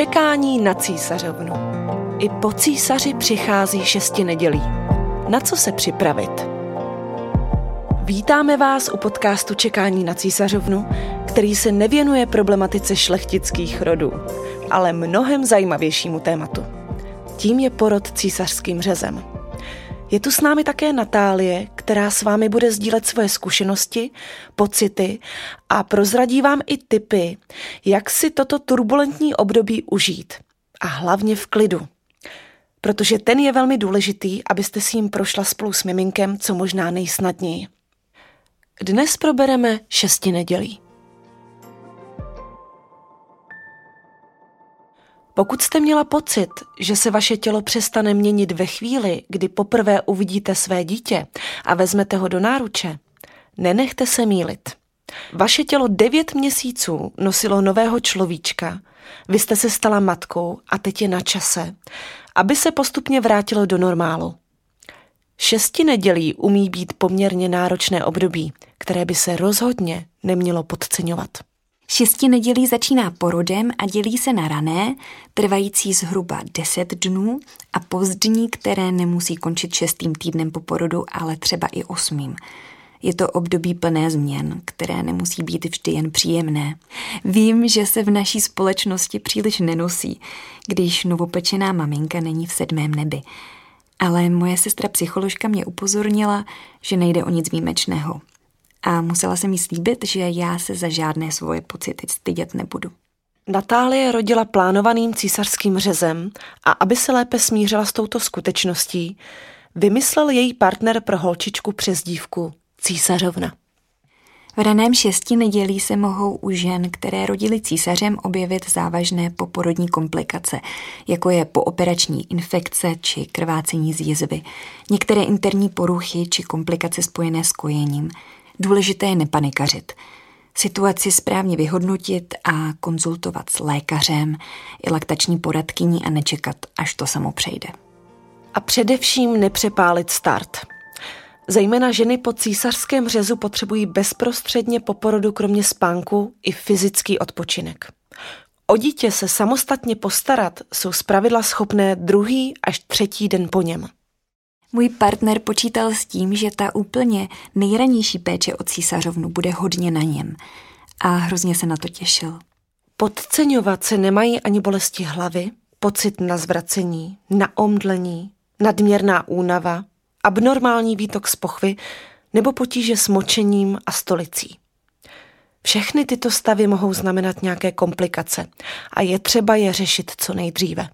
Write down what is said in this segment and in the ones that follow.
Čekání na císařovnu. I po císaři přichází šesti nedělí. Na co se připravit? Vítáme vás u podcastu Čekání na císařovnu, který se nevěnuje problematice šlechtických rodů, ale mnohem zajímavějšímu tématu. Tím je porod císařským řezem. Je tu s námi také Natálie, která s vámi bude sdílet svoje zkušenosti, pocity a prozradí vám i tipy, jak si toto turbulentní období užít. A hlavně v klidu. Protože ten je velmi důležitý, abyste si jim prošla spolu s miminkem co možná nejsnadněji. Dnes probereme šesti nedělí. Pokud jste měla pocit, že se vaše tělo přestane měnit ve chvíli, kdy poprvé uvidíte své dítě a vezmete ho do náruče, nenechte se mílit. Vaše tělo devět měsíců nosilo nového človíčka, vy jste se stala matkou a teď je na čase, aby se postupně vrátilo do normálu. Šesti nedělí umí být poměrně náročné období, které by se rozhodně nemělo podceňovat. Šesti nedělí začíná porodem a dělí se na rané, trvající zhruba 10 dnů a pozdní, které nemusí končit šestým týdnem po porodu, ale třeba i osmým. Je to období plné změn, které nemusí být vždy jen příjemné. Vím, že se v naší společnosti příliš nenosí, když novopečená maminka není v sedmém nebi. Ale moje sestra psycholožka mě upozornila, že nejde o nic výjimečného a musela jsem jí slíbit, že já se za žádné svoje pocity stydět nebudu. Natálie rodila plánovaným císařským řezem a aby se lépe smířila s touto skutečností, vymyslel její partner pro holčičku přes dívku císařovna. V raném šesti nedělí se mohou u žen, které rodily císařem, objevit závažné poporodní komplikace, jako je pooperační infekce či krvácení z jizvy, některé interní poruchy či komplikace spojené s kojením, Důležité je nepanikařit. Situaci správně vyhodnotit a konzultovat s lékařem i laktační poradkyní a nečekat, až to samo přejde. A především nepřepálit start. Zejména ženy po císařském řezu potřebují bezprostředně po porodu kromě spánku i fyzický odpočinek. O dítě se samostatně postarat jsou zpravidla schopné druhý až třetí den po něm. Můj partner počítal s tím, že ta úplně nejranější péče o císařovnu bude hodně na něm a hrozně se na to těšil. Podceňovat se nemají ani bolesti hlavy, pocit na zvracení, na omdlení, nadměrná únava, abnormální výtok z pochvy nebo potíže s močením a stolicí. Všechny tyto stavy mohou znamenat nějaké komplikace a je třeba je řešit co nejdříve.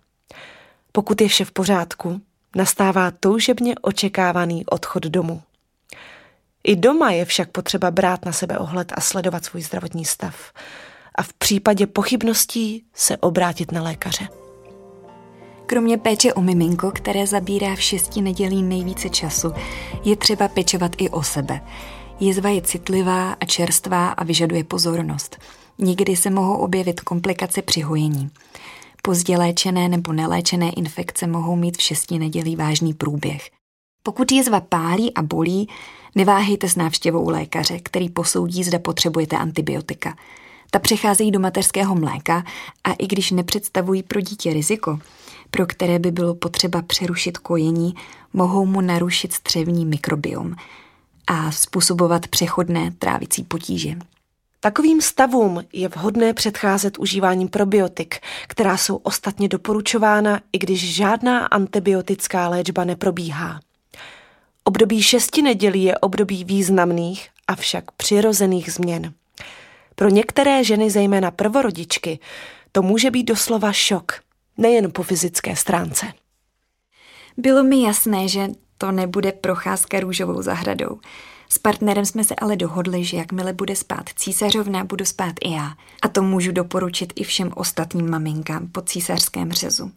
Pokud je vše v pořádku, nastává toužebně očekávaný odchod domů. I doma je však potřeba brát na sebe ohled a sledovat svůj zdravotní stav. A v případě pochybností se obrátit na lékaře. Kromě péče o miminko, které zabírá v šesti nedělí nejvíce času, je třeba pečovat i o sebe. Jezva je citlivá a čerstvá a vyžaduje pozornost. Někdy se mohou objevit komplikace při hojení. Pozdě léčené nebo neléčené infekce mohou mít v šesti nedělí vážný průběh. Pokud jezva pálí a bolí, neváhejte s návštěvou lékaře, který posoudí, zda potřebujete antibiotika. Ta přecházejí do mateřského mléka a i když nepředstavují pro dítě riziko, pro které by bylo potřeba přerušit kojení, mohou mu narušit střevní mikrobiom a způsobovat přechodné trávicí potíže. Takovým stavům je vhodné předcházet užíváním probiotik, která jsou ostatně doporučována, i když žádná antibiotická léčba neprobíhá. Období šesti nedělí je období významných, avšak přirozených změn. Pro některé ženy, zejména prvorodičky, to může být doslova šok, nejen po fyzické stránce. Bylo mi jasné, že to nebude procházka růžovou zahradou. S partnerem jsme se ale dohodli, že jakmile bude spát císařovna, budu spát i já. A to můžu doporučit i všem ostatním maminkám po císařském řezu.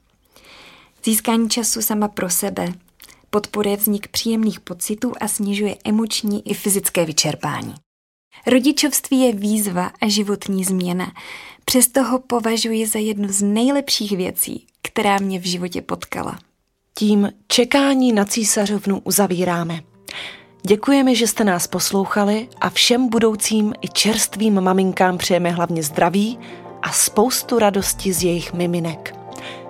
Získání času sama pro sebe podporuje vznik příjemných pocitů a snižuje emoční i fyzické vyčerpání. Rodičovství je výzva a životní změna. Přesto ho považuji za jednu z nejlepších věcí, která mě v životě potkala. Tím čekání na císařovnu uzavíráme. Děkujeme, že jste nás poslouchali a všem budoucím i čerstvým maminkám přejeme hlavně zdraví a spoustu radosti z jejich miminek.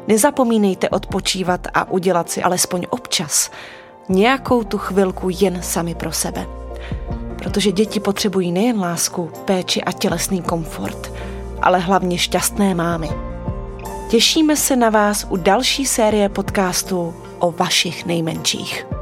Nezapomínejte odpočívat a udělat si alespoň občas nějakou tu chvilku jen sami pro sebe. Protože děti potřebují nejen lásku, péči a tělesný komfort, ale hlavně šťastné mámy. Těšíme se na vás u další série podcastů o vašich nejmenších.